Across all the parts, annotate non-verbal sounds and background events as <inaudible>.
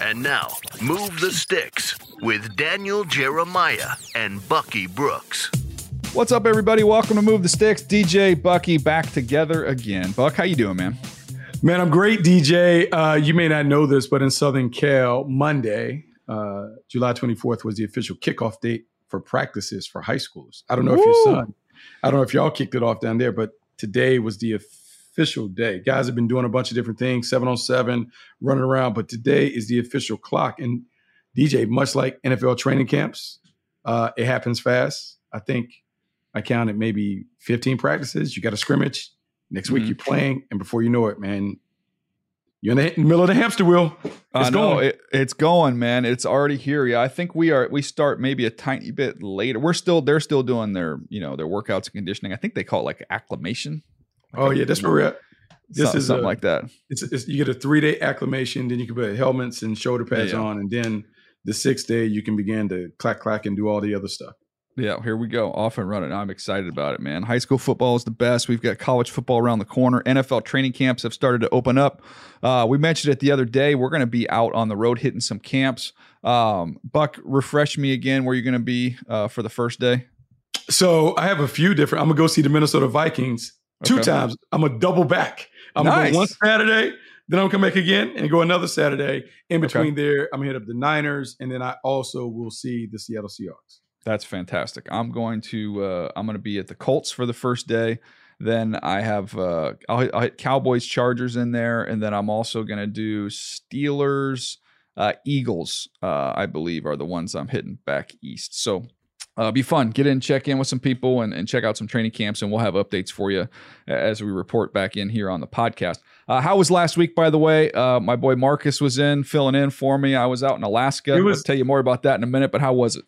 And now, Move the Sticks with Daniel Jeremiah and Bucky Brooks. What's up, everybody? Welcome to Move the Sticks. DJ Bucky back together again. Buck, how you doing, man? Man, I'm great, DJ. Uh, you may not know this, but in Southern Cal, Monday, uh, July 24th, was the official kickoff date for practices for high schools. I don't know Woo! if your son, I don't know if y'all kicked it off down there, but today was the official day. Guys have been doing a bunch of different things, seven on seven, running around, but today is the official clock. And DJ, much like NFL training camps, uh, it happens fast. I think I counted maybe 15 practices. You got a scrimmage. Next mm-hmm. week you're playing, and before you know it, man, you're in the middle of the hamster wheel. It's uh, going. No, it, it's going, man. It's already here. Yeah, I think we are. We start maybe a tiny bit later. We're still. They're still doing their, you know, their workouts and conditioning. I think they call it like acclimation. Oh yeah, that's where we're at. This something, is something a, like that. It's, it's, you get a three day acclimation, then you can put helmets and shoulder pads yeah. on, and then the sixth day you can begin to clack clack and do all the other stuff. Yeah, here we go. Off and running. I'm excited about it, man. High school football is the best. We've got college football around the corner. NFL training camps have started to open up. Uh, we mentioned it the other day. We're going to be out on the road hitting some camps. Um, Buck, refresh me again where you're going to be uh, for the first day. So I have a few different. I'm going to go see the Minnesota Vikings two okay. times. I'm gonna double back. I'm nice. to go one Saturday, then I'm to come back again and go another Saturday. In between okay. there, I'm to hit up the Niners, and then I also will see the Seattle Seahawks. That's fantastic. I'm going to uh, I'm to be at the Colts for the first day. Then I have uh, I'll, hit, I'll hit Cowboys Chargers in there, and then I'm also to do Steelers uh, Eagles. Uh, I believe are the ones I'm hitting back east. So uh, be fun. Get in, check in with some people, and, and check out some training camps, and we'll have updates for you as we report back in here on the podcast. Uh, how was last week, by the way? Uh, my boy Marcus was in filling in for me. I was out in Alaska. Was, I'll tell you more about that in a minute. But how was it?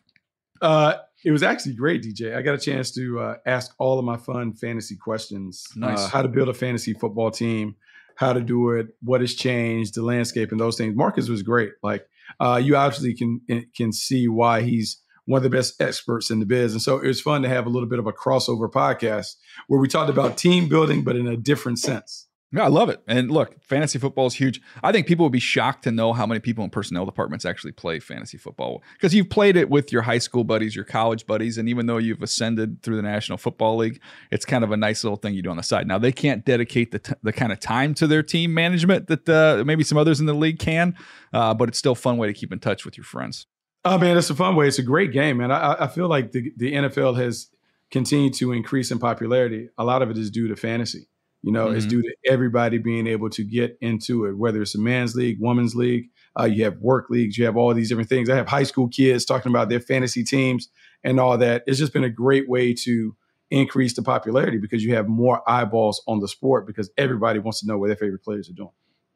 Uh, it was actually great, DJ. I got a chance to uh, ask all of my fun fantasy questions. Nice. Uh, how to build a fantasy football team, how to do it, what has changed, the landscape, and those things. Marcus was great. Like uh, you obviously can eh, can see why he's one of the best experts in the biz. And so it was fun to have a little bit of a crossover podcast where we talked about team building, but in a different sense. Yeah, I love it. And look, fantasy football is huge. I think people would be shocked to know how many people in personnel departments actually play fantasy football because you've played it with your high school buddies, your college buddies, and even though you've ascended through the National Football League, it's kind of a nice little thing you do on the side. Now they can't dedicate the t- the kind of time to their team management that uh, maybe some others in the league can, uh, but it's still a fun way to keep in touch with your friends. Oh man, it's a fun way. It's a great game, man. I, I feel like the the NFL has continued to increase in popularity. A lot of it is due to fantasy. You know, mm-hmm. it's due to everybody being able to get into it, whether it's a man's league, woman's league, uh, you have work leagues, you have all these different things. I have high school kids talking about their fantasy teams and all that. It's just been a great way to increase the popularity because you have more eyeballs on the sport because everybody wants to know what their favorite players are doing.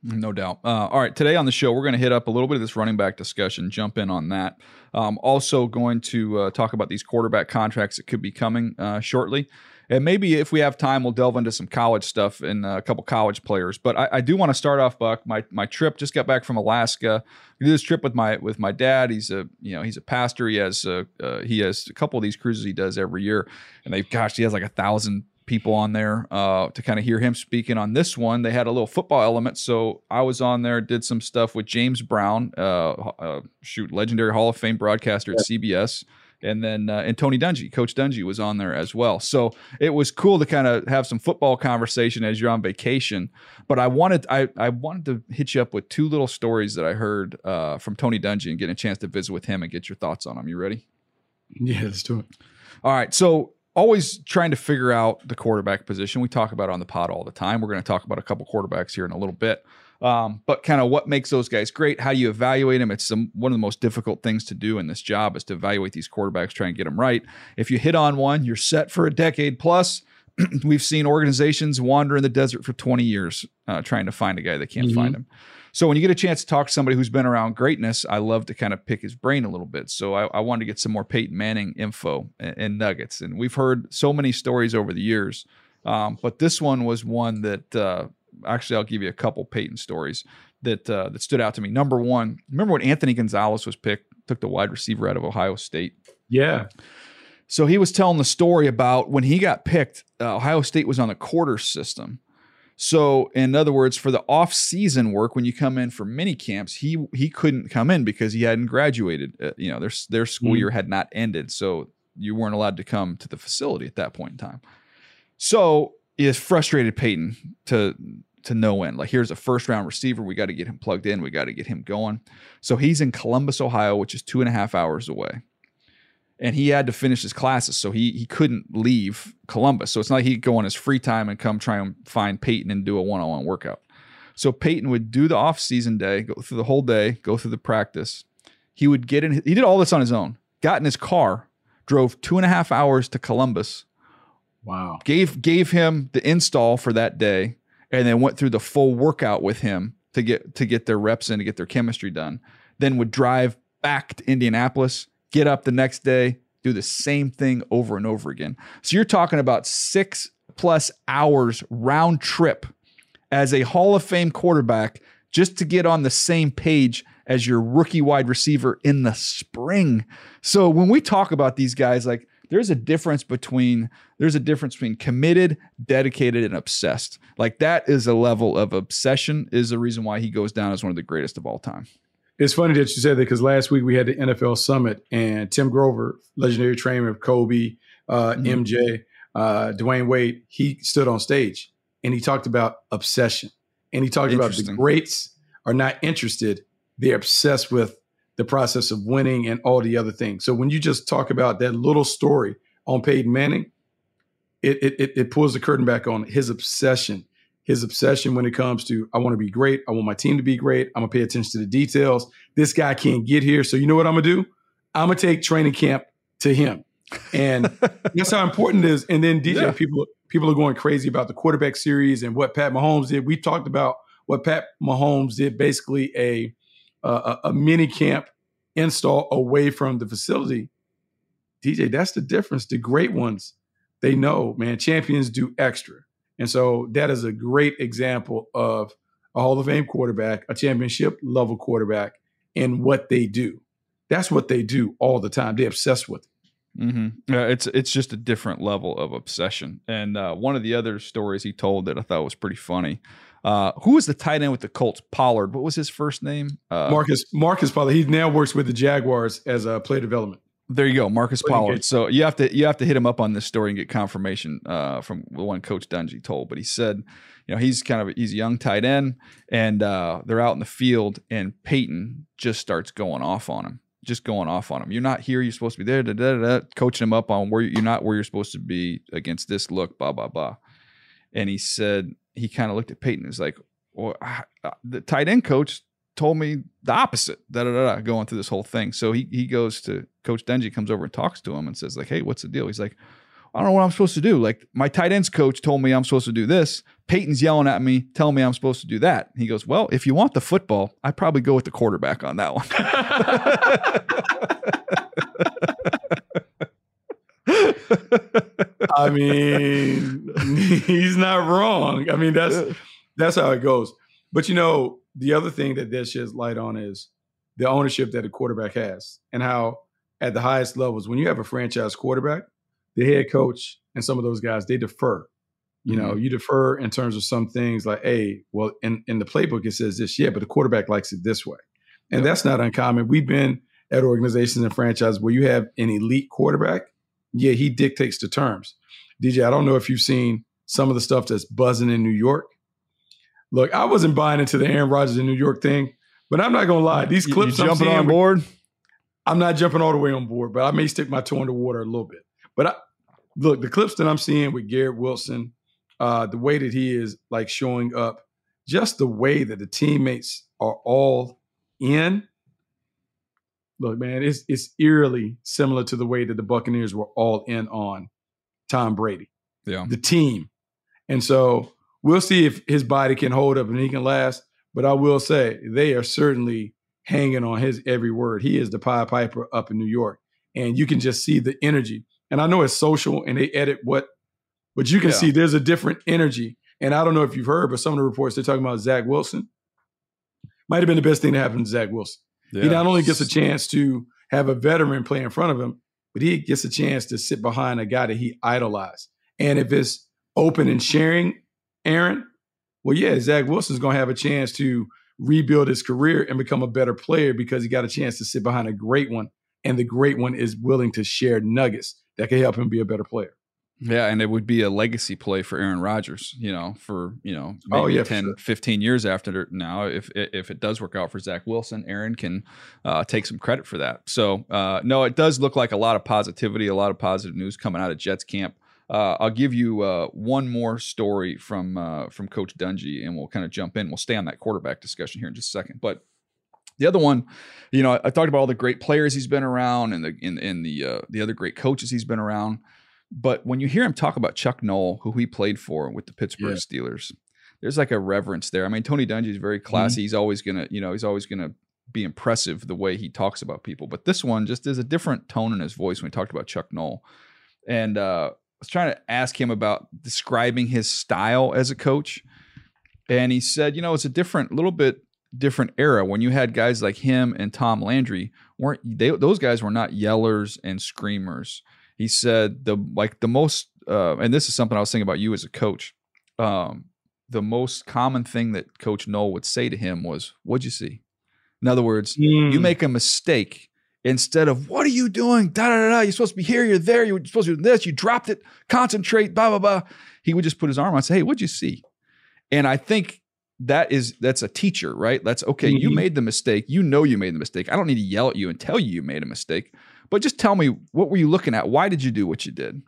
No doubt. Uh, all right, today on the show, we're going to hit up a little bit of this running back discussion, jump in on that. Um, also, going to uh, talk about these quarterback contracts that could be coming uh, shortly. And maybe if we have time, we'll delve into some college stuff and a couple college players. But I, I do want to start off, Buck. My my trip just got back from Alaska. I did this trip with my with my dad. He's a you know he's a pastor. He has a, uh, he has a couple of these cruises he does every year, and they gosh he has like a thousand people on there uh, to kind of hear him speaking on this one. They had a little football element, so I was on there, did some stuff with James Brown, uh, uh, shoot, legendary Hall of Fame broadcaster at CBS and then uh, and Tony Dungy, Coach Dungy was on there as well. So it was cool to kind of have some football conversation as you're on vacation. But I wanted I I wanted to hit you up with two little stories that I heard uh, from Tony Dungy and get a chance to visit with him and get your thoughts on them. You ready? Yeah, let's do it. All right, so. Always trying to figure out the quarterback position. We talk about on the pod all the time. We're going to talk about a couple quarterbacks here in a little bit. Um, but kind of what makes those guys great, how do you evaluate them? It's some, one of the most difficult things to do in this job is to evaluate these quarterbacks, try and get them right. If you hit on one, you're set for a decade plus. <clears throat> We've seen organizations wander in the desert for 20 years uh, trying to find a guy that can't mm-hmm. find him. So when you get a chance to talk to somebody who's been around greatness, I love to kind of pick his brain a little bit. So I, I wanted to get some more Peyton Manning info and, and, nuggets. And we've heard so many stories over the years, um, but this one was one that uh, actually I'll give you a couple Peyton stories that uh, that stood out to me. Number one, remember when Anthony Gonzalez was picked, took the wide receiver out of Ohio State. Yeah. So he was telling the story about when he got picked, uh, Ohio State was on the quarter system. So, in other words, for the off-season work, when you come in for mini camps, he he couldn't come in because he hadn't graduated. Uh, you know, their their school mm. year had not ended, so you weren't allowed to come to the facility at that point in time. So, it frustrated Peyton to to no end. Like, here's a first-round receiver, we got to get him plugged in, we got to get him going. So he's in Columbus, Ohio, which is two and a half hours away and he had to finish his classes, so he he couldn't leave Columbus. So it's not like he could go on his free time and come try and find Peyton and do a one on one workout. So Peyton would do the off season day, go through the whole day, go through the practice. He would get in. He did all this on his own. Got in his car, drove two and a half hours to Columbus. Wow. Gave gave him the install for that day, and then went through the full workout with him to get to get their reps in to get their chemistry done. Then would drive back to Indianapolis get up the next day, do the same thing over and over again. So you're talking about six plus hours round trip as a Hall of Fame quarterback just to get on the same page as your rookie wide receiver in the spring. So when we talk about these guys, like there's a difference between there's a difference between committed, dedicated, and obsessed. Like that is a level of obsession is the reason why he goes down as one of the greatest of all time. It's funny that you said that because last week we had the NFL Summit and Tim Grover, legendary trainer of Kobe, uh, mm-hmm. MJ, uh, Dwyane Wade, he stood on stage and he talked about obsession. And he talked about the greats are not interested, they're obsessed with the process of winning and all the other things. So when you just talk about that little story on Peyton Manning, it, it, it pulls the curtain back on his obsession his obsession when it comes to I want to be great. I want my team to be great. I'm gonna pay attention to the details. This guy can't get here. So you know what I'm gonna do? I'm gonna take training camp to him. And <laughs> that's how important it is. And then DJ, yeah. people people are going crazy about the quarterback series and what Pat Mahomes did. We talked about what Pat Mahomes did, basically a a, a mini camp install away from the facility. DJ, that's the difference. The great ones, they know, man, champions do extra. And so that is a great example of a Hall of Fame quarterback, a championship level quarterback, and what they do. That's what they do all the time. They're obsessed with it. Mm-hmm. Yeah, it's it's just a different level of obsession. And uh, one of the other stories he told that I thought was pretty funny. Uh, who was the tight end with the Colts? Pollard. What was his first name? Uh, Marcus Marcus Pollard. He now works with the Jaguars as a player development. There you go, Marcus Pollard. So you have to you have to hit him up on this story and get confirmation uh, from the one Coach Dungy told. But he said, you know, he's kind of a, he's a young tight end, and uh, they're out in the field, and Peyton just starts going off on him, just going off on him. You're not here. You're supposed to be there. Da, da, da, da, coaching him up on where you're not where you're supposed to be against this look. Blah blah blah. And he said he kind of looked at Peyton. He's like, well, the tight end coach told me the opposite. Da da da. Going through this whole thing. So he he goes to Coach Dungy, comes over and talks to him and says like, "Hey, what's the deal?" He's like, "I don't know what I'm supposed to do. Like my tight ends coach told me I'm supposed to do this. Peyton's yelling at me, telling me I'm supposed to do that." He goes, "Well, if you want the football, I'd probably go with the quarterback on that one." <laughs> I mean, <laughs> he's not wrong. I mean, that's that's how it goes. But you know, the other thing that that sheds light on is the ownership that a quarterback has and how at the highest levels, when you have a franchise quarterback, the head coach and some of those guys, they defer. You know, mm-hmm. you defer in terms of some things like, hey, well, in, in the playbook it says this, yeah, but the quarterback likes it this way. And yep. that's not uncommon. We've been at organizations and franchises where you have an elite quarterback. Yeah, he dictates the terms. DJ, I don't know if you've seen some of the stuff that's buzzing in New York Look, I wasn't buying into the Aaron Rodgers in New York thing, but I'm not gonna lie. These clips, you, you jumping on board. I'm not jumping all the way on board, but I may stick my toe in the water a little bit. But I, look, the clips that I'm seeing with Garrett Wilson, uh, the way that he is like showing up, just the way that the teammates are all in. Look, man, it's it's eerily similar to the way that the Buccaneers were all in on Tom Brady, yeah, the team, and so We'll see if his body can hold up and he can last. But I will say they are certainly hanging on his every word. He is the Pied Piper up in New York, and you can just see the energy. And I know it's social, and they edit what, but you can Yeah. see there's a different energy. And I don't know if you've heard, but some of the reports they're talking about Zach Wilson might have been the best thing to happen to Zach Wilson. He not only gets a chance to have a veteran play in front of him, but he gets a chance to sit behind a guy that he idolized. And if it's open and sharing, Aaron, well, yeah, Zach Wilson's going to have a chance to rebuild his career and become a better player because he got a chance to sit behind a great one. And the great one is willing to share nuggets that can help him be a better player. Yeah, and it would be a legacy play for Aaron Rodgers, you know, for, you know, maybe Oh, yeah, 10, sure. 15 years after now. If if it does work out for Zach Wilson, Aaron can uh, take some credit for that. So, uh, no, it does look like a lot of positivity, a lot of positive news coming out of Jets camp. Uh, I'll give you uh, one more story from uh, from Coach Dungy, and we'll kind of jump in. We'll stay on that quarterback discussion here in just a second. But the other one, you know, I, I talked about all the great players he's been around, and the in, in the uh, the other great coaches he's been around. But when you hear him talk about Chuck Noll, who he played for with the Pittsburgh Yeah. Steelers, there's like a reverence there. I mean, Tony Dungy is very classy. He's always gonna, you know, he's always gonna be impressive the way he talks about people. But this one just is a different tone in his voice when he talked about Chuck Noll. And uh, was trying to ask him about describing his style as a coach. And he said, you know, it's a different, little bit different era when you had guys like him and Tom Landry weren't they those guys were not yellers and screamers. He said the like the most uh, and this is something I was thinking about you as a coach. Um, the most common thing that Coach Noll would say to him was, "What'd you see?" In other words, you Mm. make a mistake instead of "What are you doing?" Da da da. You're supposed to be here. You're there. You're supposed to do this. You dropped it. Concentrate. Blah blah blah. He would just put his arm on and say, "Hey, what'd you see?" And I think that is that's a teacher, right? That's okay. You Mhm. made the mistake. You know you made the mistake. I don't need to yell at you and tell you you made a mistake, but just tell me what were you looking at? Why did you do what you did?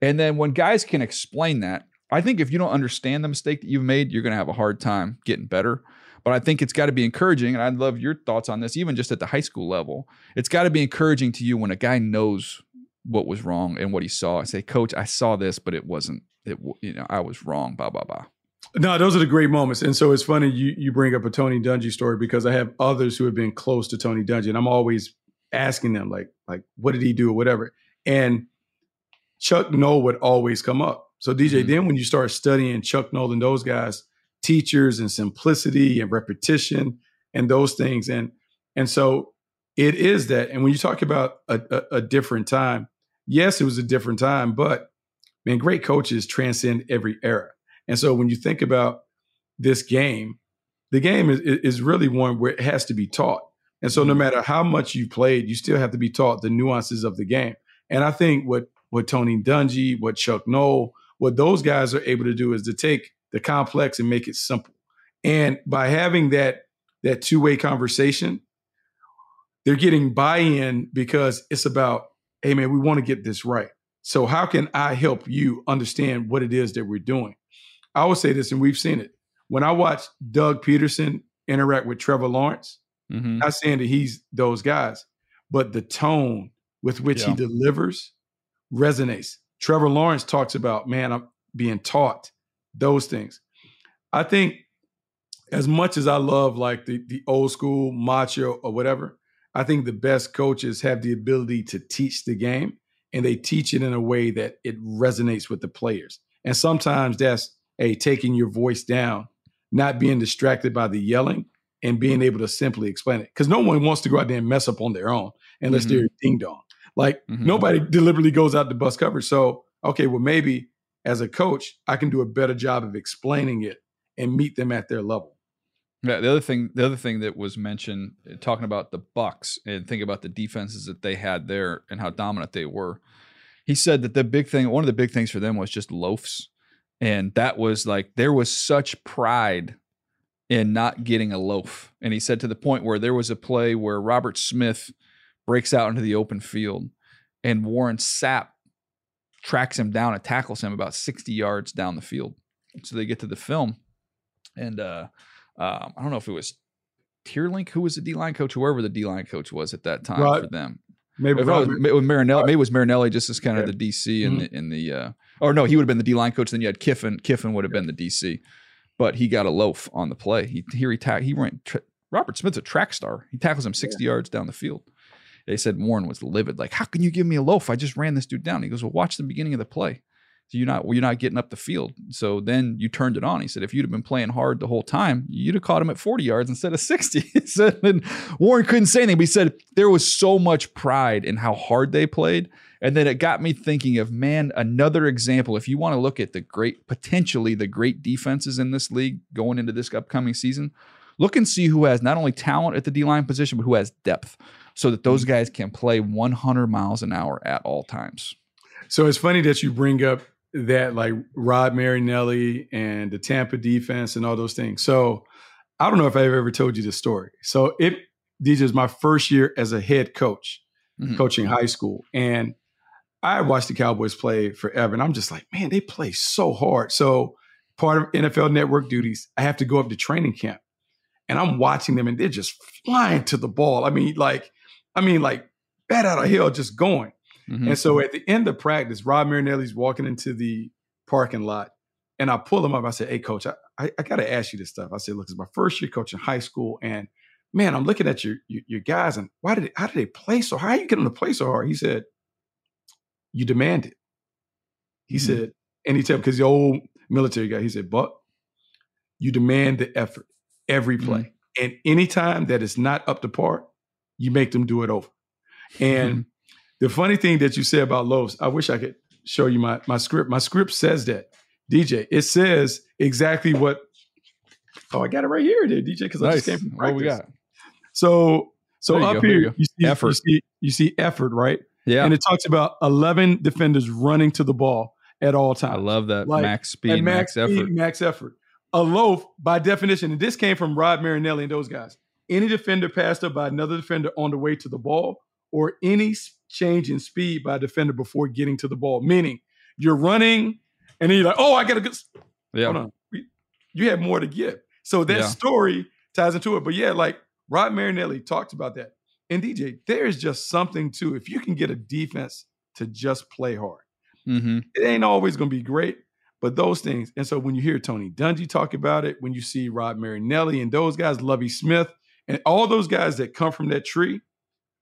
And then when guys can explain that, I think if you don't understand the mistake that you've made, you're going to have a hard time getting better. But I think it's got to be encouraging, and I'd love your thoughts on this, even just at the high school level. It's got to be encouraging to you when a guy knows what was wrong and what he saw. I say, Coach, I saw this, but it wasn't. It you know I was wrong. Blah blah blah. No, those are the great moments. And so it's funny you you bring up a Tony Dungy story because I have others who have been close to Tony Dungy, and I'm always asking them like like what did he do or whatever. And Chuck Noll would always come up. So DJ, Mhm. then when you start studying Chuck Noll and those guys, teachers and simplicity and repetition and those things, and and so it is that. And when you talk about a, a, a different time, yes, it was a different time, but man, great coaches transcend every era. And so when you think about this game, the game is, is really one where it has to be taught. And so no mm-hmm. matter how much you played, you still have to be taught the nuances of the game. And I think what what Tony Dungy, what Chuck Noll, what those guys are able to do is to take the complex and make it simple. And by having that that two-way conversation, they're getting buy-in because it's about, hey man, we want to get this right. So how can I help you understand what it is that we're doing? I would say this, and we've seen it. When I watch Doug Pederson interact with Trevor Lawrence, Mm-hmm. not saying that he's those guys, but the tone with which he delivers resonates. Trevor Lawrence talks about, man, I'm being taught those things. I think as much as I love like the, the old school macho or whatever, I think the best coaches have the ability to teach the game and they teach it in a way that it resonates with the players. And sometimes that's a taking your voice down, not being distracted by the yelling and being able to simply explain it. Because no one wants to go out there and mess up on their own unless Mhm. they're ding dong. Like Mhm. nobody deliberately goes out to bust coverage. So, okay, well, maybe as a coach, I can do a better job of explaining it and meet them at their level. Yeah, the other thing, the other thing that was mentioned, uh, talking about the Bucks and think about the defenses that they had there and how dominant they were. He said that the big thing, one of the big things for them was just loafs, and that was like there was such pride in not getting a loaf. And he said to the point where there was a play where Robert Smith breaks out into the open field, and Warren Sapp tracks him down and tackles him about sixty yards down the field. So they get to the film, and uh, um, I don't know if it was Tierlink who was the D line coach, whoever the D line coach was at that time Right. for them. Maybe If it was, Robert- maybe it Marinelli, Right. maybe it was Marinelli just as kind of Yeah. the DC in Mhm. the in the uh, or no, he would have been the D line coach. Then you had Kiffin. Kiffin would have been the DC. but he got a loaf on the play. He here he ta- he went. Tra- Robert Smith's a track star. He tackles him 60 yards down the field. They said Warren was livid. Like, how can you give me a loaf? I just ran this dude down. He goes, well, watch the beginning of the play. So you're not well, you're not getting up the field. So then you turned it on. He said, if you'd have been playing hard the whole time, you'd have caught him at 40 yards instead of 60. <laughs> he said, and Warren couldn't say anything, but he said there was so much pride in how hard they played. And then it got me thinking of, man, another example. If you want to look at the great, potentially the great defenses in this league going into this upcoming season, look and see who has not only talent at the D line position, but who has depth so that those guys can play 100 miles an hour at all times. So it's funny that you bring up that like Rod Marinelli and the Tampa defense and all those things. So I don't know if I've ever told you this story. So it DJ is my first year as a head coach, Mhm. coaching high school. And I watched the Cowboys play forever. And I'm just like, man, they play so hard. So part of NFL network duties, I have to go up to training camp. And I'm watching them and they're just flying to the ball. I mean, like, I mean, like bat out of hell, just going. Mhm. And so at the end of practice, Rod Marinelli's walking into the parking lot, and I pull him up. I said, "Hey, coach, I, I, I got to ask you this stuff." I said, "Look, it's my first year coaching high school, and man, I'm looking at your your, your guys, and why did they, how did they play so? How are you getting them to play so hard?" He said, "You demand it." He Mhm. said, and he said because the old military guy, he said, "But you demand the effort every play, and anytime that is not up to par, you make them do it over." And mm-hmm. the funny thing that you say about loaves, I wish I could show you my my script. My script says that, DJ. It says exactly what. Oh, I got it right here, there, DJ, because I just came from What we practice. got? So, so up go, there you here, you, see Effort. You see, you see effort, right? Yeah. And it talks about eleven defenders running to the ball at all times. I love that Like, max speed, max, speed, effort. max effort. A loaf, by definition, and this came from Rod Marinelli and those guys. Any defender passed up by another defender on the way to the ball, or any change in speed by a defender before getting to the ball. Meaning, you're running, and then you're like, "Oh, I got to get." Yeah. Hold on, you have more to give. So that Yeah. story ties into it. But yeah, like Rod Marinelli talked about that. And DJ, there is just something to if you can get a defense to just play hard Mm-hmm. it ain't always going to be great, but those things. And so when you hear Tony Dungy talk about it, when you see Rod Marinelli and those guys, Lovie Smith, and all those guys that come from that tree,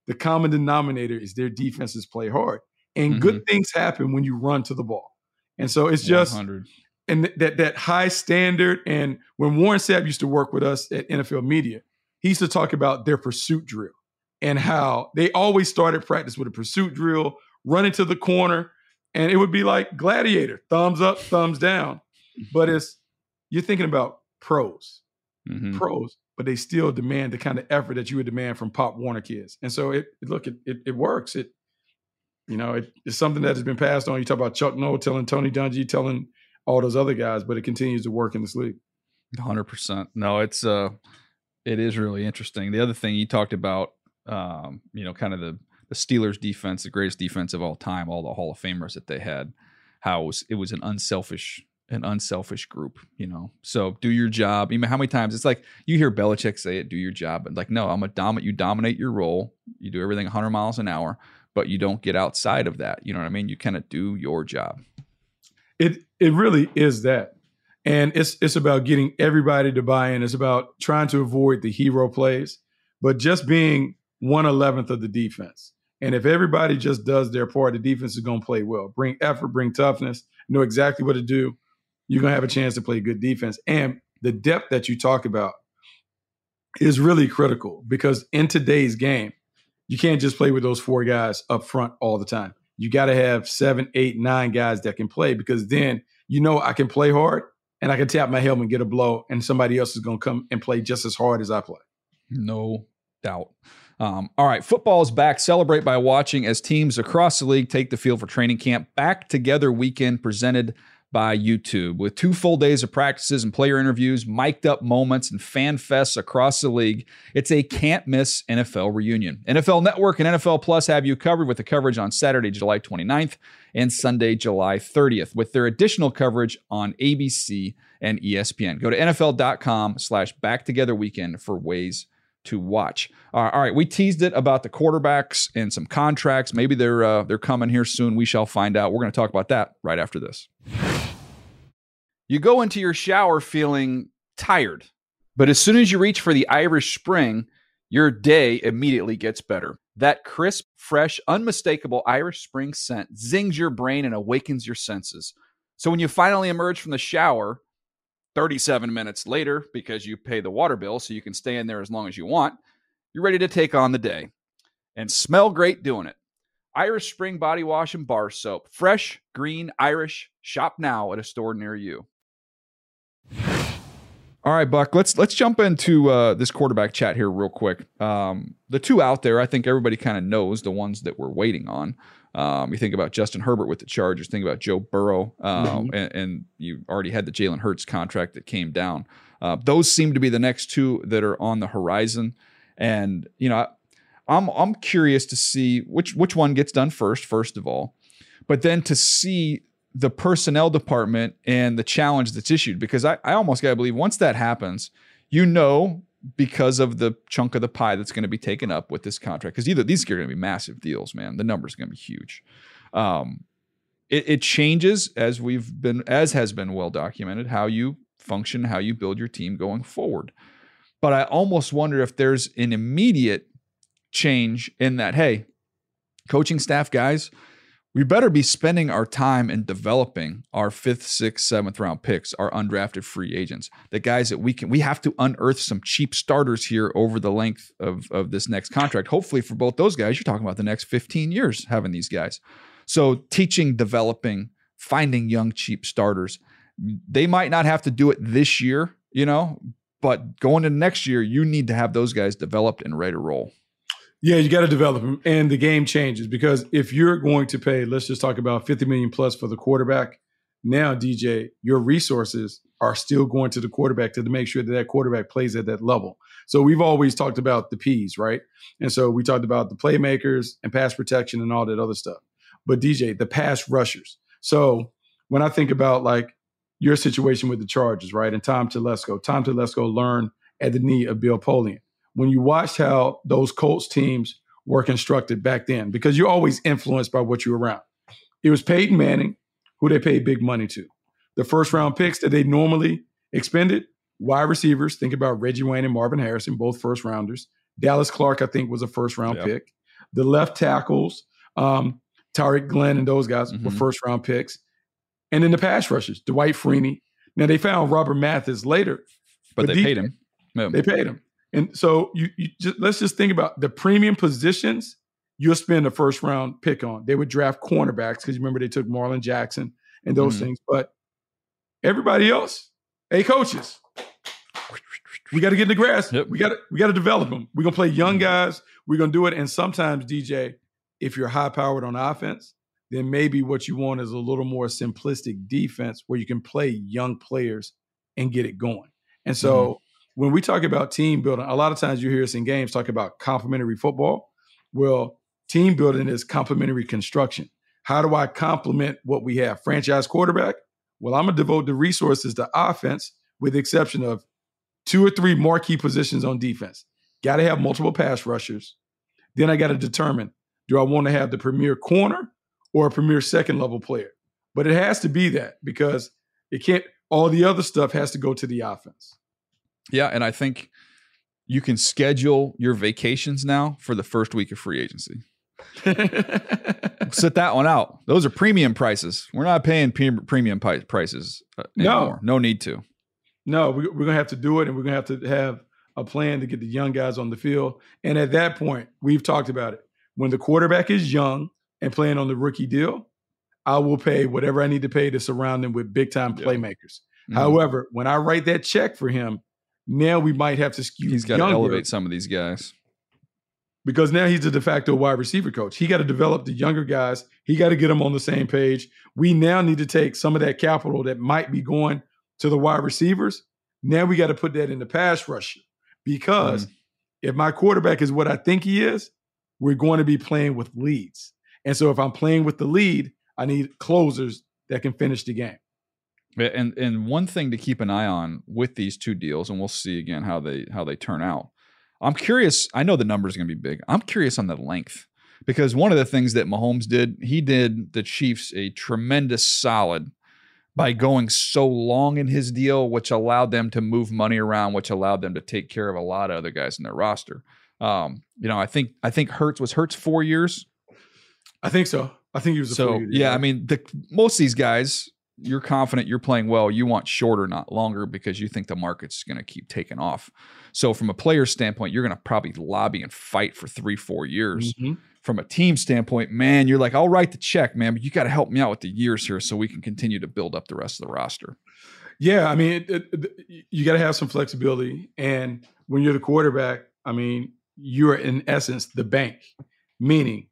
the common denominator is their defenses play hard. And good things happen when you run to the ball. And so it's just 100. and th- that that high standard. And when Warren Sapp used to work with us at NFL Media, he used to talk about their pursuit drill and how they always started practice with a pursuit drill, running to the corner, and it would be like gladiator, thumbs up, thumbs down. But <laughs> it's you're thinking about pros, Mhm. pros, but they still demand the kind of effort that you would demand from Pop Warner kids. And so it, it look it, it it works. It you know it, it's something that has been passed on. You talk about Chuck Noll telling Tony Dungy, telling all those other guys, but it continues to work in this league. Hundred percent. No, it's uh, it is really interesting. The other thing you talked about, um, you know, kind of the the Steelers defense, the greatest defense of all time, all the Hall of Famers that they had, how it was, it was an unselfish, an unselfish group, you know. So do your job. I mean, how many times it's like you hear Belichick say it, do your job, but like, no, I'm a dominate. You dominate your role. You do everything 100 miles an hour, but you don't get outside of that. You know what I mean? You kind of do your job. It it really is that. And it's it's about getting everybody to buy in. It's about trying to avoid the hero plays, but just being one eleventh of the defense. And if everybody just does their part, the defense is going to play well. Bring effort, bring toughness, know exactly what to do. You're going to have a chance to play good defense. And the depth that you talk about is really critical because in today's game, you can't just play with those four guys up front all the time. You got to have seven, eight, nine guys that can play because then you know I can play hard and I can tap my helmet and get a blow, and somebody else is going to come and play just as hard as I play. No doubt. Um, all right, football is back. Celebrate by watching as teams across the league take the field for training camp. Back Together weekend presented by YouTube with two full days of practices and player interviews, mic'd up moments, and fan fests across the league. It's a can't miss NFL reunion. NFL Network and NFL Plus have you covered with the coverage on Saturday, July 29th and Sunday, July 30th, with their additional coverage on ABC and ESPN. Go to NFL.com slash back together weekend for ways to watch. All right, we teased it about the quarterbacks and some contracts. Maybe they're uh, they're coming here soon. We shall find out. We're going to talk about that right after this. You go into your shower feeling tired. But as soon as you reach for the Irish Spring, your day immediately gets better. That crisp, fresh, unmistakable Irish Spring scent zings your brain and awakens your senses. So when you finally emerge from the shower, 37 minutes later, because you pay the water bill so you can stay in there as long as you want, you're ready to take on the day and smell great doing it. Irish Spring Body Wash and Bar Soap. Fresh, green, Irish. Shop now at a store near you. All right, Buck. Let's let's jump into uh, this quarterback chat here real quick. Um, the two out there, I think everybody kind of knows the ones that we're waiting on. Um, you think about Justin Herbert with the Chargers. Think about Joe Burrow, um, mm-hmm. and, and, you already had the Jalen Hurts contract that came down. Uh, those seem to be the next two that are on the horizon. And you know, I'm I'm curious to see which which one gets done first. First of all, but then to see the personnel department and the challenge that's issued because I, I almost got to believe once that happens, you know, because of the chunk of the pie that's going to be taken up with this contract, because either these are going to be massive deals, man. The numbers are going to be huge. Um, it, it changes as we've been, as has been well documented, how you function, how you build your team going forward. But I almost wonder if there's an immediate change in that, hey, coaching staff guys, we better be spending our time in developing our fifth, sixth, seventh round picks, our undrafted free agents, the guys that we can. We have to unearth some cheap starters here over the length of, of this next contract. Hopefully, for both those guys, you're talking about the next 15 years having these guys. So, teaching, developing, finding young, cheap starters. They might not have to do it this year, you know, but going into next year, you need to have those guys developed and ready to roll. Yeah, you got to develop them, and the game changes because if you're going to pay, let's just talk about 50 million plus for the quarterback. Now, DJ, your resources are still going to the quarterback to, to make sure that that quarterback plays at that level. So we've always talked about the P's, right? And so we talked about the playmakers and pass protection and all that other stuff. But DJ, the pass rushers. So when I think about like your situation with the Chargers, right, and Tom Telesco, Tom Telesco learned at the knee of Bill Polian when you watched how those Colts teams were constructed back then, because you're always influenced by what you're around. It was Peyton Manning, who they paid big money to. The first round picks that they normally expended, wide receivers, think about Reggie Wayne and Marvin Harrison, both first rounders. Dallas Clark, I think, was a first round yep. pick. The left tackles, um, Tarik Glenn and those guys mm-hmm. were first round picks. And then the pass rushers, Dwight Freeney. Now they found Robert Mathis later, but, but they paid him. They paid him. And so you, you just, let's just think about the premium positions you'll spend a first round pick on. They would draft cornerbacks because you remember they took Marlin Jackson and those mm-hmm. things. But everybody else, hey coaches, we got to get in the grass. Yep. We got to we got to develop them. We're gonna play young mm-hmm. guys. We're gonna do it. And sometimes DJ, if you're high powered on offense, then maybe what you want is a little more simplistic defense where you can play young players and get it going. And so. When we talk about team building, a lot of times you hear us in games talk about complementary football. Well, team building is complementary construction. How do I complement what we have? Franchise quarterback? Well, I'm going to devote the resources to offense with the exception of two or three marquee positions on defense. Got to have multiple pass rushers. Then I got to determine do I want to have the premier corner or a premier second level player? But it has to be that because it can't, all the other stuff has to go to the offense. Yeah, and I think you can schedule your vacations now for the first week of free agency. Sit that one out. Those are premium prices. We're not paying premium prices uh, anymore. No, no need to. No, we, are going to have to do it, and we're going to have to have a plan to get the young guys on the field. And at that point, we've talked about it. When the quarterback is young and playing on the rookie deal, I will pay whatever I need to pay to surround him with big time playmakers. Mm-hmm. However, when I write that check for him, now we might have to skew. He's got to elevate some of these guys because now he's the de facto wide receiver coach. He got to develop the younger guys. He got to get them on the same page. We now need to take some of that capital that might be going to the wide receivers. Now we got to put that in the pass rush because mm. if my quarterback is what I think he is, we're going to be playing with leads. And so if I'm playing with the lead, I need closers that can finish the game. And and one thing to keep an eye on with these two deals, and we'll see again how they how they turn out. I'm curious. I know the numbers are going to be big. I'm curious on the length because one of the things that Mahomes did, he did the Chiefs a tremendous solid by going so long in his deal, which allowed them to move money around, which allowed them to take care of a lot of other guys in their roster. Um, you know, I think I think Hurts was Hurts four years. I think so. I think he was. so yeah. I mean, the most of these guys, you're confident you're playing well. You want shorter, not longer, because you think the market's going to keep taking off. So from a player standpoint, you're going to probably lobby and fight for three, four years. Mm-hmm. From a team standpoint, man, you're like, I'll write the check, man, but you got to help me out with the years here so we can continue to build up the rest of the roster. Yeah, I mean, it, it, you got to have some flexibility, and when you're the quarterback, I mean, you're in essence the bank, meaning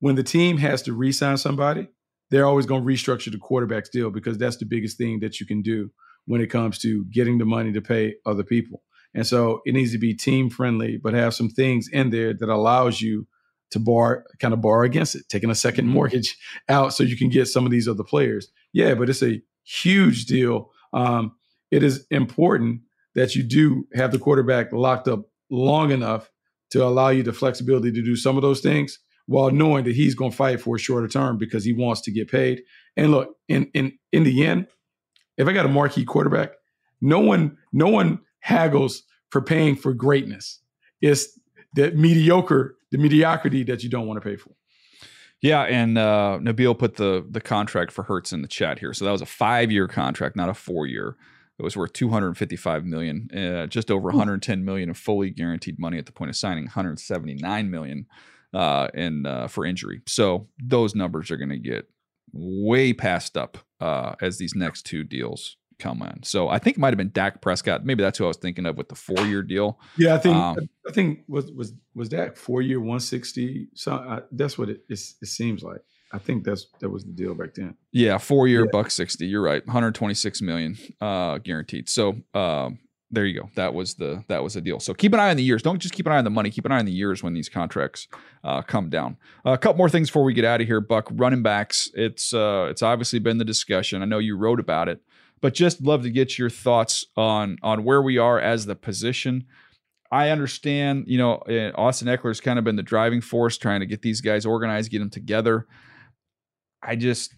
when the team has to re-sign somebody, they're always going to restructure the quarterback's deal because that's the biggest thing that you can do when it comes to getting the money to pay other people. And so it needs to be team friendly, but have some things in there that allows you to bar kind of bar against it, taking a second mm-hmm. mortgage out so you can get some of these other players. Yeah, but it's a huge deal. Um, it is important that you do have the quarterback locked up long enough to allow you the flexibility to do some of those things while knowing that he's going to fight for a shorter term because he wants to get paid. And look, in in in the end, if I got a marquee quarterback, no one no one haggles for paying for greatness. It's the mediocre, the mediocrity that you don't want to pay for. Yeah, and uh, Nabil put the the contract for Hurts in the chat here. So that was a five year contract, not a four year. It was worth 255 million, uh, just over 110 million of fully guaranteed money at the point of signing, 179 million uh, in uh, for injury. So those numbers are going to get way passed up uh, as these next two deals come in. So I think it might have been Dak Prescott. Maybe that's who I was thinking of with the four year deal. Yeah, I think um, I think was was was Dak four year one sixty. So uh, that's what it, it, it seems like. I think that's that was the deal back then. Yeah, four year yeah. buck sixty. You're right, 126 million uh, guaranteed. So um, there you go. That was the that was the deal. So keep an eye on the years. Don't just keep an eye on the money. Keep an eye on the years when these contracts uh, come down. Uh, a couple more things before we get out of here. Buck running backs. It's uh, it's obviously been the discussion. I know you wrote about it, but just love to get your thoughts on on where we are as the position. I understand. You know, uh, Austin Ekeler's kind of been the driving force, trying to get these guys organized, get them together. I just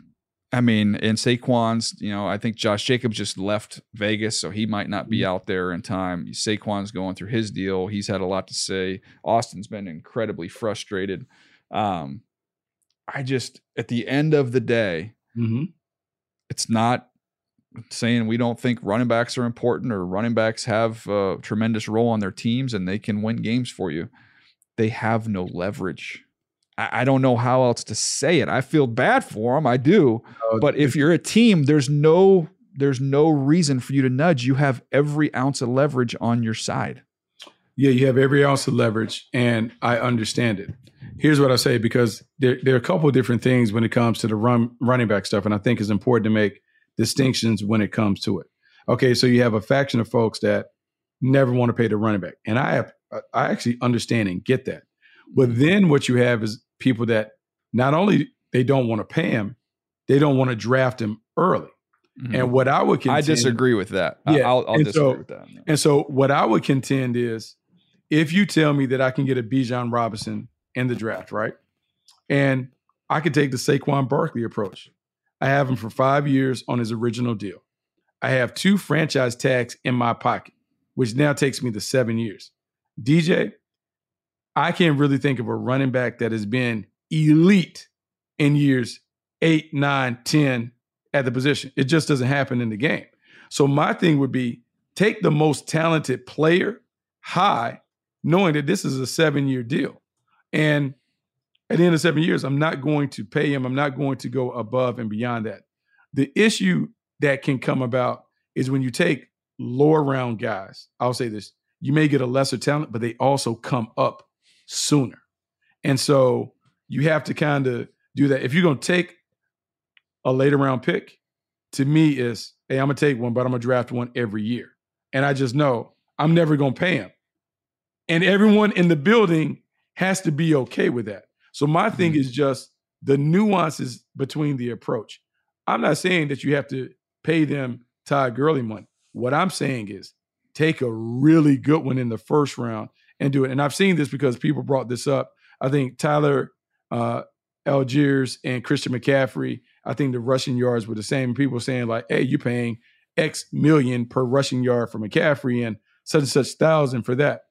I mean, in Saquon's, you know, I think Josh Jacobs just left Vegas, so he might not be mm-hmm. out there in time. Saquon's going through his deal. He's had a lot to say. Austin's been incredibly frustrated. Um, I just, at the end of the day, mm-hmm. it's not saying we don't think running backs are important or running backs have a tremendous role on their teams and they can win games for you. They have no leverage. I don't know how else to say it. I feel bad for them. I do. Oh, but if you're a team, there's no there's no reason for you to nudge. You have every ounce of leverage on your side. Yeah, you have every ounce of leverage, and I understand it. Here's what I say because there, there are a couple of different things when it comes to the run, running back stuff, and I think it's important to make distinctions when it comes to it. Okay, so you have a faction of folks that never want to pay the running back, and I have I actually understand and get that. But mm-hmm. then what you have is people that not only they don't want to pay him, they don't want to draft him early. Mm-hmm. And what I would contend, I disagree with that. Yeah, I'll, I'll disagree so, with that. And so what I would contend is if you tell me that I can get a Bijan Robinson in the draft, right? And I could take the Saquon Barkley approach. I have him for five years on his original deal. I have two franchise tags in my pocket, which now takes me to seven years. DJ, I can't really think of a running back that has been elite in years eight, nine, 10 at the position. It just doesn't happen in the game. So my thing would be take the most talented player high, knowing that this is a seven year deal. And at the end of seven years, I'm not going to pay him. I'm not going to go above and beyond that. The issue that can come about is when you take lower round guys, I'll say this, you may get a lesser talent, but they also come up sooner. And so you have to kind of do that. If you're going to take a later round pick, to me is, hey, I'm going to take one, but I'm going to draft one every year. And I just know I'm never going to pay him. And everyone in the building has to be okay with that. So my thing mm-hmm. is just the nuances between the approach. I'm not saying that you have to pay them Todd Gurley money. What I'm saying is take a really good one in the first round and do it. And I've seen this because people brought this up. I think Tyler uh, Allgeier and Christian McCaffrey. I think the rushing yards were the same. People saying like, "Hey, you're paying X million per rushing yard for McCaffrey and such and such thousand for that."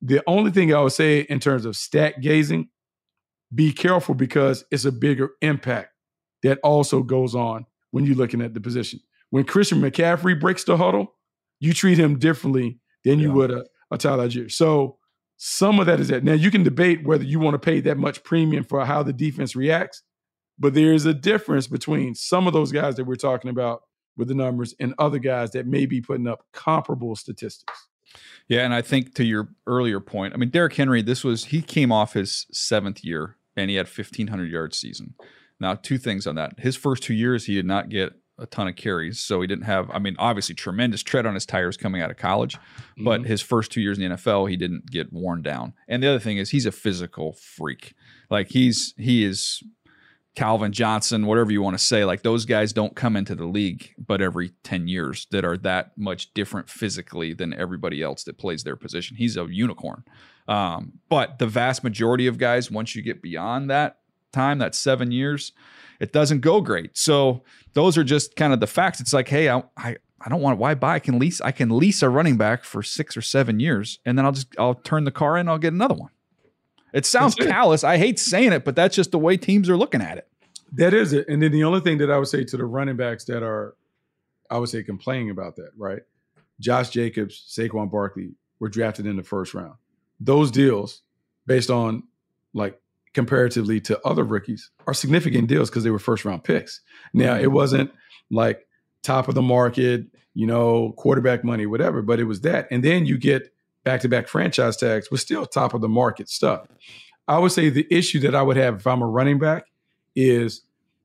The only thing I would say in terms of stat gazing, be careful because it's a bigger impact that also goes on when you're looking at the position. When Christian McCaffrey breaks the huddle, you treat him differently than you Yeah. would a, So some of that is that. Now you can debate whether you want to pay that much premium for how the defense reacts, but there is a difference between some of those guys that we're talking about with the numbers and other guys that may be putting up comparable statistics. Yeah, and I think to your earlier point, I mean, Derrick Henry, this was he came off his seventh year and he had fifteen hundred yard season. Now, two things on that: his first two years, he did not get a ton of carries, so he didn't have. I mean, obviously, tremendous tread on his tires coming out of college, but Mhm. his first two years in the NFL, he didn't get worn down. And the other thing is, he's a physical freak. Like he's he is Calvin Johnson, whatever you want to say, like those guys don't come into the league but every 10 years that are that much different physically than everybody else that plays their position. He's a unicorn. Um, but the vast majority of guys, once you get beyond that time, that seven years, it doesn't go great. So those are just kind of the facts. It's like, hey, I, I, I don't want why buy. I can lease I can lease a running back for six or seven years, and then I'll just I'll turn the car in, I'll get another one. It sounds it. callous. I hate saying it, but that's just the way teams are looking at it. That is it. And then the only thing that I would say to the running backs that are, I would say, complaining about that, right? Josh Jacobs, Saquon Barkley were drafted in the first round. Those deals, based on like comparatively to other rookies, are significant deals because they were first round picks. Now, it wasn't like top of the market, you know, quarterback money, whatever, but it was that. And then you get back to back franchise tags was still top of the market stuff. I would say the issue that I would have if I'm a running back is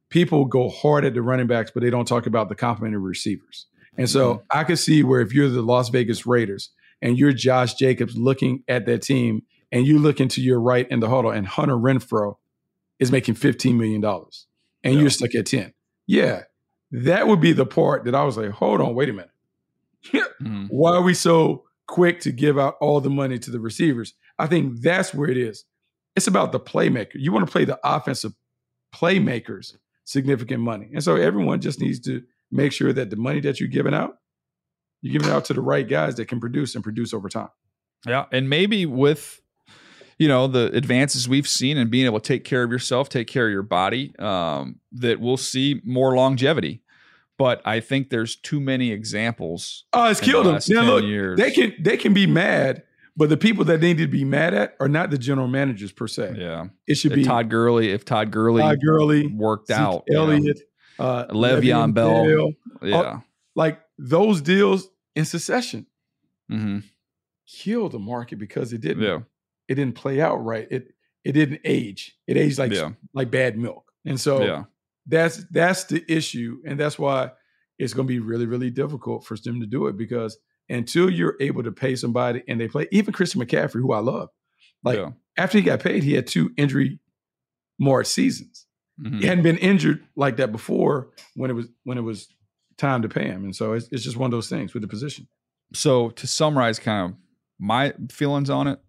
people go hard at the running backs, but they don't talk about the complementary receivers. And so mm-hmm. I could see where if you're the Las Vegas Raiders and you're Josh Jacobs looking at that team and you look into your right in the huddle and Hunter Renfrow is making $15 million and Yeah. you're stuck at 10. Yeah, that would be the part that I was like, hold on, wait a minute. Mhm. <laughs> Why are we so quick to give out all the money to the receivers? I think that's where it is. It's about the playmaker. You want to play the offensive playmakers significant money. And so everyone just needs to make sure that the money that you're giving out, you're giving it out to the right guys that can produce and produce over time. Yeah, and maybe with you know the advances we've seen and being able to take care of yourself, take care of your body, um, that we'll see more longevity. But I think there's too many examples. Oh, it's in the killed them. Now look, years. they can they can be mad, but the people that they need to be mad at are not the general managers per se. Yeah, It should If be Todd Gurley. If Todd Gurley Todd Gurley, worked Zeke out, you know. Elliott, uh, Le'Veon Bell. yeah, like those deals in succession hmm killed the market because it didn't yeah, it didn't play out right. It it didn't age. It aged like yeah, like bad milk. And so yeah. that's that's the issue, and that's why it's going to be really really difficult for them to do it because until you're able to pay somebody and they play, even Christian McCaffrey, who I love, like yeah. after he got paid, he had two injury marred seasons. Mhm. He hadn't been injured like that before when it was when it was time to pay him, and so it's, it's just one of those things with the position. So to summarize kind of my feelings on it,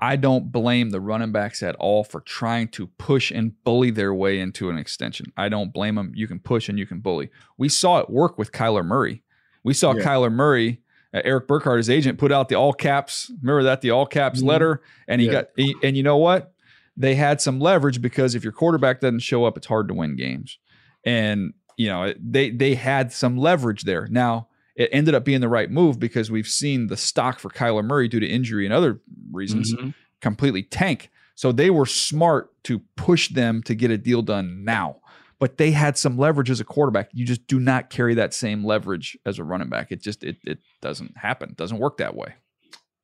I don't blame the running backs at all for trying to push and bully their way into an extension. I don't blame them. You can push and you can bully. We saw it work with Kyler Murray. We saw Yeah. Kyler Murray, uh, Erik Burkhardt, his agent, put out the all caps. Remember that the all caps Mhm. letter, and he Yeah. got. he- and you know what? They had some leverage because if your quarterback doesn't show up, it's hard to win games. And you know they they had some leverage there. Now it ended up being the right move because we've seen the stock for Kyler Murray due to injury and other reasons Mhm. completely tank. So they were smart to push them to get a deal done now. But they had some leverage as a quarterback. You just do not carry that same leverage as a running back. It just it it doesn't happen. It doesn't work that way.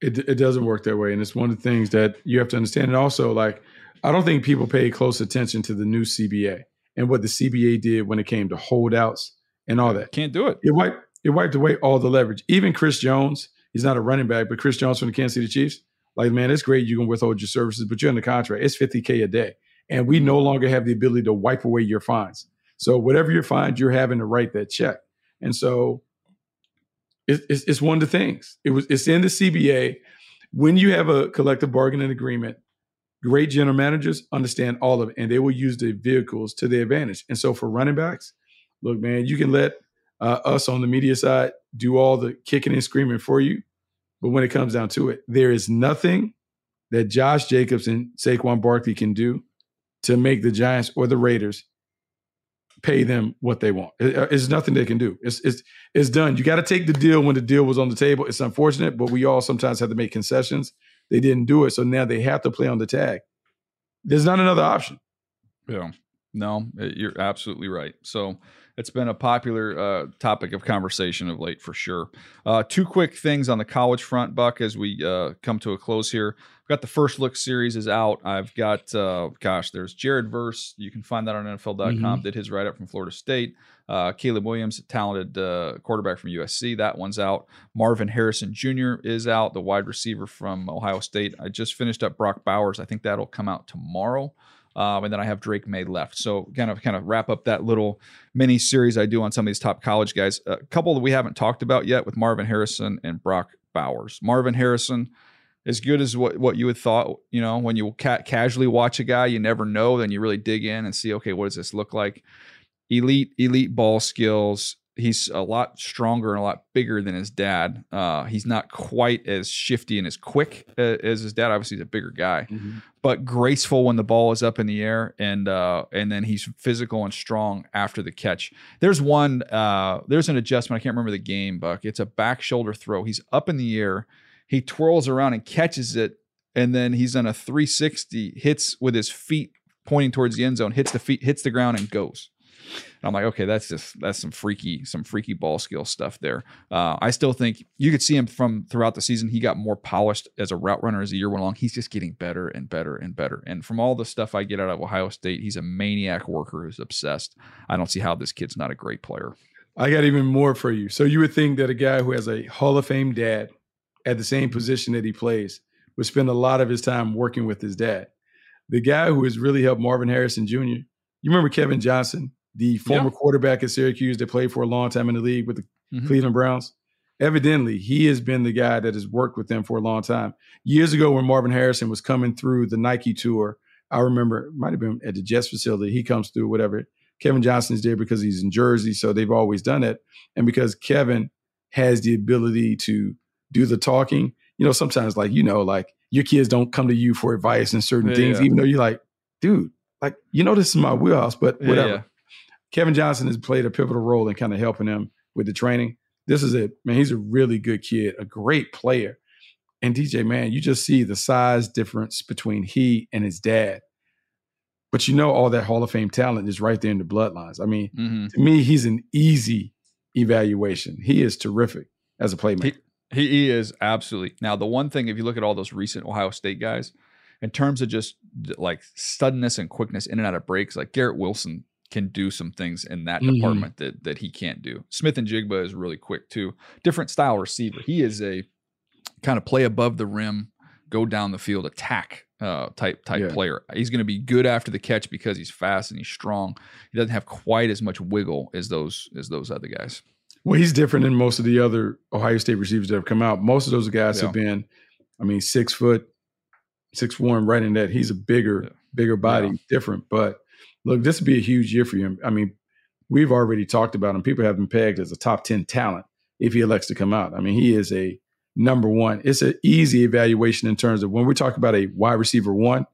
It, it doesn't work that way. And it's one of the things that you have to understand. And also, like, I don't think people pay close attention to the new CBA and what the CBA did when it came to holdouts and all that. Can't do it. It wiped, it wiped away all the leverage. Even Chris Jones, he's not a running back, but Chris Jones from the Kansas City Chiefs, like, man, it's great you can withhold your services, but you're in the contract. It's 50K a day. And we no longer have the ability to wipe away your fines. So whatever you're fined, you're having to write that check. And so it, it's, it's one of the things. It was it's in the CBA. When you have a collective bargaining agreement, great general managers understand all of it, and they will use the vehicles to their advantage. And so for running backs, look, man, you can let uh, us on the media side do all the kicking and screaming for you, but when it comes down to it, there is nothing that Josh Jacobs and Saquon Barkley can do to make the Giants or the Raiders pay them what they want. It, it's nothing they can do. It's it's it's done. You got to take the deal when the deal was on the table. It's unfortunate, but we all sometimes have to make concessions. They didn't do it, so now they have to play on the tag. There's not another option. Yeah. No, you're absolutely right. So it's been a popular uh, topic of conversation of late for sure. Uh, two quick things on the college front, Buck, as we uh, come to a close here. I've got the first look series is out. I've got, uh, gosh, there's Jared Verse. You can find that on NFL.com. Mm-hmm. Did his write up from Florida State. Uh, Caleb Williams, talented uh, quarterback from USC. That one's out. Marvin Harrison Jr. is out, the wide receiver from Ohio State. I just finished up Brock Bowers. I think that'll come out tomorrow. Um, and then I have Drake Maye left. So kind of kind of wrap up that little mini series I do on some of these top college guys. A couple that we haven't talked about yet with Marvin Harrison and Brock Bowers. Marvin Harrison, as good as what, what you had thought, you know, when you ca- casually watch a guy, you never know. Then you really dig in and see, okay, what does this look like? Elite, elite ball skills, he's a lot stronger and a lot bigger than his dad. Uh, he's not quite as shifty and as quick as, as his dad. Obviously, he's a bigger guy, mm-hmm. but graceful when the ball is up in the air, and uh, and then he's physical and strong after the catch. There's one. Uh, there's an adjustment. I can't remember the game, Buck. It's a back shoulder throw. He's up in the air. He twirls around and catches it, and then he's on a 360, hits with his feet pointing towards the end zone, hits the feet, hits the ground, and goes. And I'm like, okay, that's just that's some freaky, some freaky ball skill stuff there. Uh, I still think you could see him from throughout the season. He got more polished as a route runner as the year went along. He's just getting better and better and better. And from all the stuff I get out of Ohio State, he's a maniac worker who's obsessed. I don't see how this kid's not a great player. I got even more for you. So you would think that a guy who has a Hall of Fame dad at the same position that he plays would spend a lot of his time working with his dad. The guy who has really helped Marvin Harrison Jr. You remember Kevin Johnson? The former yeah. quarterback at Syracuse that played for a long time in the league with the mm-hmm. Cleveland Browns. Evidently, he has been the guy that has worked with them for a long time. Years ago, when Marvin Harrison was coming through the Nike tour, I remember it might have been at the Jets facility. He comes through, whatever. Kevin Johnson is there because he's in Jersey, so they've always done it. And because Kevin has the ability to do the talking, you know, sometimes like you know, like your kids don't come to you for advice and certain yeah, things, yeah. even though you're like, dude, like you know, this is my wheelhouse, but whatever. Kevin Johnson has played a pivotal role in kind of helping him with the training. This is it, man. He's a really good kid, a great player. And DJ, man, you just see the size difference between he and his dad. But you know, all that Hall of Fame talent is right there in the bloodlines. I mean, mm-hmm. to me, he's an easy evaluation. He is terrific as a playmaker. He, he is absolutely. Now, the one thing, if you look at all those recent Ohio State guys, in terms of just like suddenness and quickness in and out of breaks, like Garrett Wilson can do some things in that mm-hmm. department that that he can't do. Smith-Njigba is really quick too. Different style receiver. He is a kind of play above the rim, go down the field, attack uh, type type yeah. player. He's going to be good after the catch because he's fast and he's strong. He doesn't have quite as much wiggle as those as those other guys. Well, he's different than most of the other Ohio State receivers that have come out. Most of those guys yeah. have been, I mean, six foot, six one, right in that. He's a bigger, yeah. bigger body, different, but look, this would be a huge year for him. I mean, we've already talked about him. People have him pegged as a top 10 talent if he elects to come out. I mean, he is a number one. It's an easy evaluation in terms of when we talk about a wide receiver one,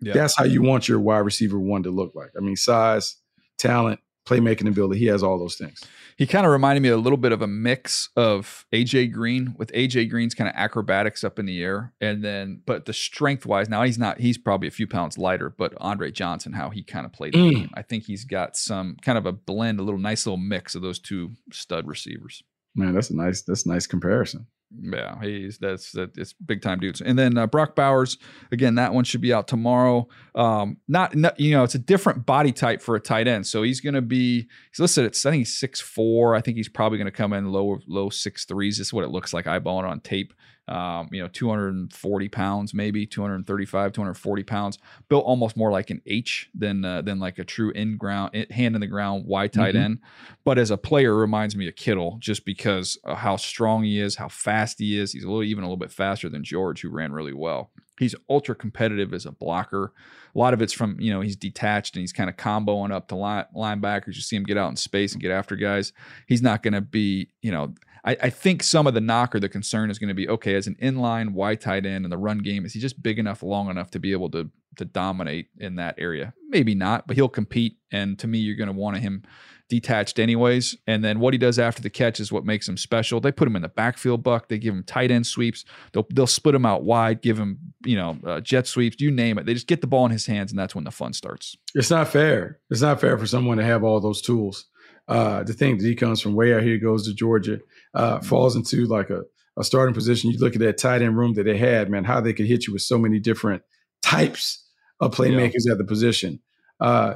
yeah. that's how you want your wide receiver one to look like. I mean, size, talent, playmaking ability. He has all those things. He kind of reminded me a little bit of a mix of AJ Green with AJ Green's kind of acrobatics up in the air, and then but the strength wise, now he's not. He's probably a few pounds lighter, but Andre Johnson, how he kind of played the mm. game, I think he's got some kind of a blend, a little nice little mix of those two stud receivers. Man, that's a nice. That's a nice comparison. Yeah, he's that's that it's big time dudes. And then uh, Brock Bowers, again, that one should be out tomorrow. Um, not, not, you know, it's a different body type for a tight end, so he's going to be he's listed at I think he's six four. I think he's probably going to come in low low six threes. This is what it looks like eyeballing on tape um, you know, 240 pounds, maybe 235, 240 pounds, built almost more like an H than uh, than like a true in ground, hand in the ground, wide tight mm-hmm. end. But as a player, reminds me of Kittle just because of how strong he is, how fast he is. He's a little even a little bit faster than George, who ran really well. He's ultra competitive as a blocker. A lot of it's from, you know, he's detached and he's kind of comboing up to line, linebackers. You see him get out in space and get after guys. He's not going to be, you know, I, I, think some of the knock or the concern is going to be okay, as an inline wide tight end in the run game, is he just big enough, long enough to be able to to dominate in that area? Maybe not, but he'll compete. And to me, you're going to want him detached anyways. And then what he does after the catch is what makes him special. They put him in the backfield buck. They give him tight end sweeps. They'll they'll split him out wide, give him you know uh, jet sweeps. You name it. They just get the ball in his hands, and that's when the fun starts. It's not fair. It's not fair for someone to have all those tools. Uh, to think that he comes from way out here, goes to Georgia, uh, falls into like a, a starting position. You look at that tight end room that they had, man, how they could hit you with so many different types of playmakers yeah. at the position. Uh,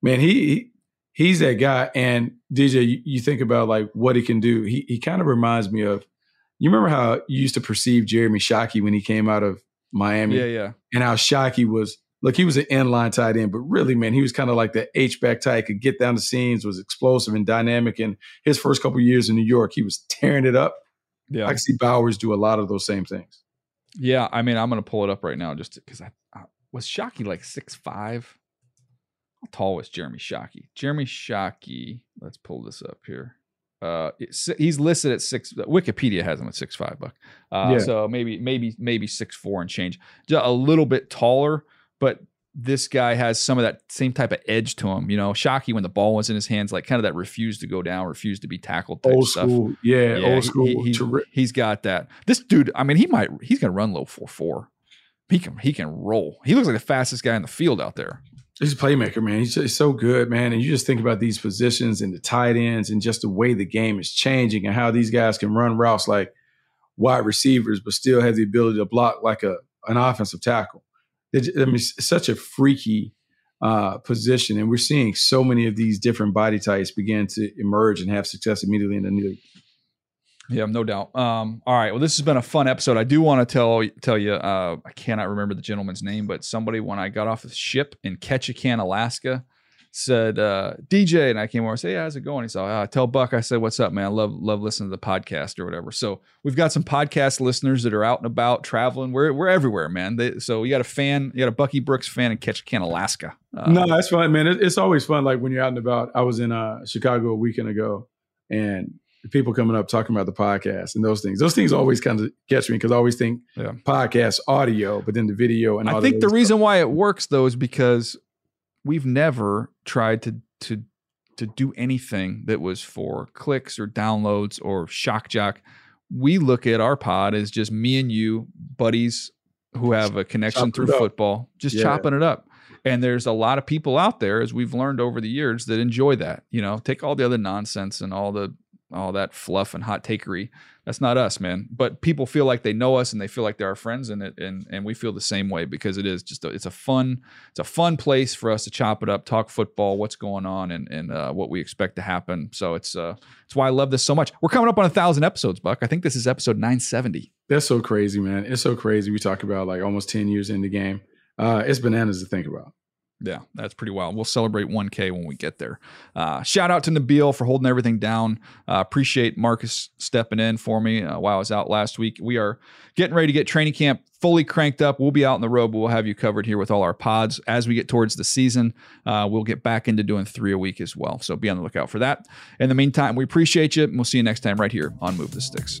man, he, he's that guy. And DJ, you, you, think about like what he can do. He he kind of reminds me of. You remember how you used to perceive Jeremy Shockey when he came out of Miami? Yeah, yeah. And how Shockey was. Look, he was an inline tight end, but really, man, he was kind of like the H back tight. Could get down the scenes, was explosive and dynamic. And his first couple years in New York, he was tearing it up. Yeah, I can see Bowers do a lot of those same things. Yeah, I mean, I'm going to pull it up right now just because I, I was Shockey like six five. How tall was Jeremy Shockey? Jeremy Shockey. Let's pull this up here. Uh, he's listed at six. Wikipedia has him at six five buck. Uh, yeah. So maybe maybe maybe six four and change. Just a little bit taller, but this guy has some of that same type of edge to him. You know, Shockey when the ball was in his hands, like kind of that refused to go down, refused to be tackled. old school, stuff. Yeah, yeah, old school. He, he, has got that. This dude, I mean, he might he's gonna run low four four. He can he can roll. He looks like the fastest guy in the field out there. He's a playmaker, man. He's, he's so good, man. And you just think about these positions and the tight ends and just the way the game is changing and how these guys can run routes like wide receivers, but still have the ability to block like a an offensive tackle. I mean, such a freaky uh, position, and we're seeing so many of these different body types begin to emerge and have success immediately in the new league. Yeah, no doubt. Um, all right. Well, this has been a fun episode. I do want to tell tell you. Uh, I cannot remember the gentleman's name, but somebody when I got off the ship in Ketchikan, Alaska, said uh, DJ, and I came over and said, "Yeah, how's it going?" He said, uh, "Tell Buck I said, what's up, man? I love love listening to the podcast or whatever." So we've got some podcast listeners that are out and about traveling. We're we're everywhere, man. They, so you got a fan, you got a Bucky Brooks fan in Ketchikan, Alaska. Uh, no, that's fun, man. It, it's always fun. Like when you're out and about. I was in uh, Chicago a weekend ago, and people coming up talking about the podcast and those things. Those things always kind of catch me because I always think yeah. podcast audio, but then the video and I think the reason why it works though is because we've never tried to to to do anything that was for clicks or downloads or shock jock. We look at our pod as just me and you, buddies who have a connection through football, just yeah. chopping it up. And there's a lot of people out there, as we've learned over the years, that enjoy that. You know, take all the other nonsense and all the all that fluff and hot takery. That's not us, man. But people feel like they know us and they feel like they're our friends, and it and and we feel the same way because it is just a, it's a fun it's a fun place for us to chop it up, talk football, what's going on, and and uh, what we expect to happen. So it's uh it's why I love this so much. We're coming up on a thousand episodes, Buck. I think this is episode nine seventy. That's so crazy, man. It's so crazy. We talk about like almost ten years in the game. Uh, it's bananas to think about. Yeah, that's pretty wild. We'll celebrate 1K when we get there. Uh, shout out to Nabil for holding everything down. Uh, appreciate Marcus stepping in for me uh, while I was out last week. We are getting ready to get training camp fully cranked up. We'll be out on the road, but we'll have you covered here with all our pods. As we get towards the season, uh, we'll get back into doing three a week as well. So be on the lookout for that. In the meantime, we appreciate you, and we'll see you next time right here on Move the Sticks.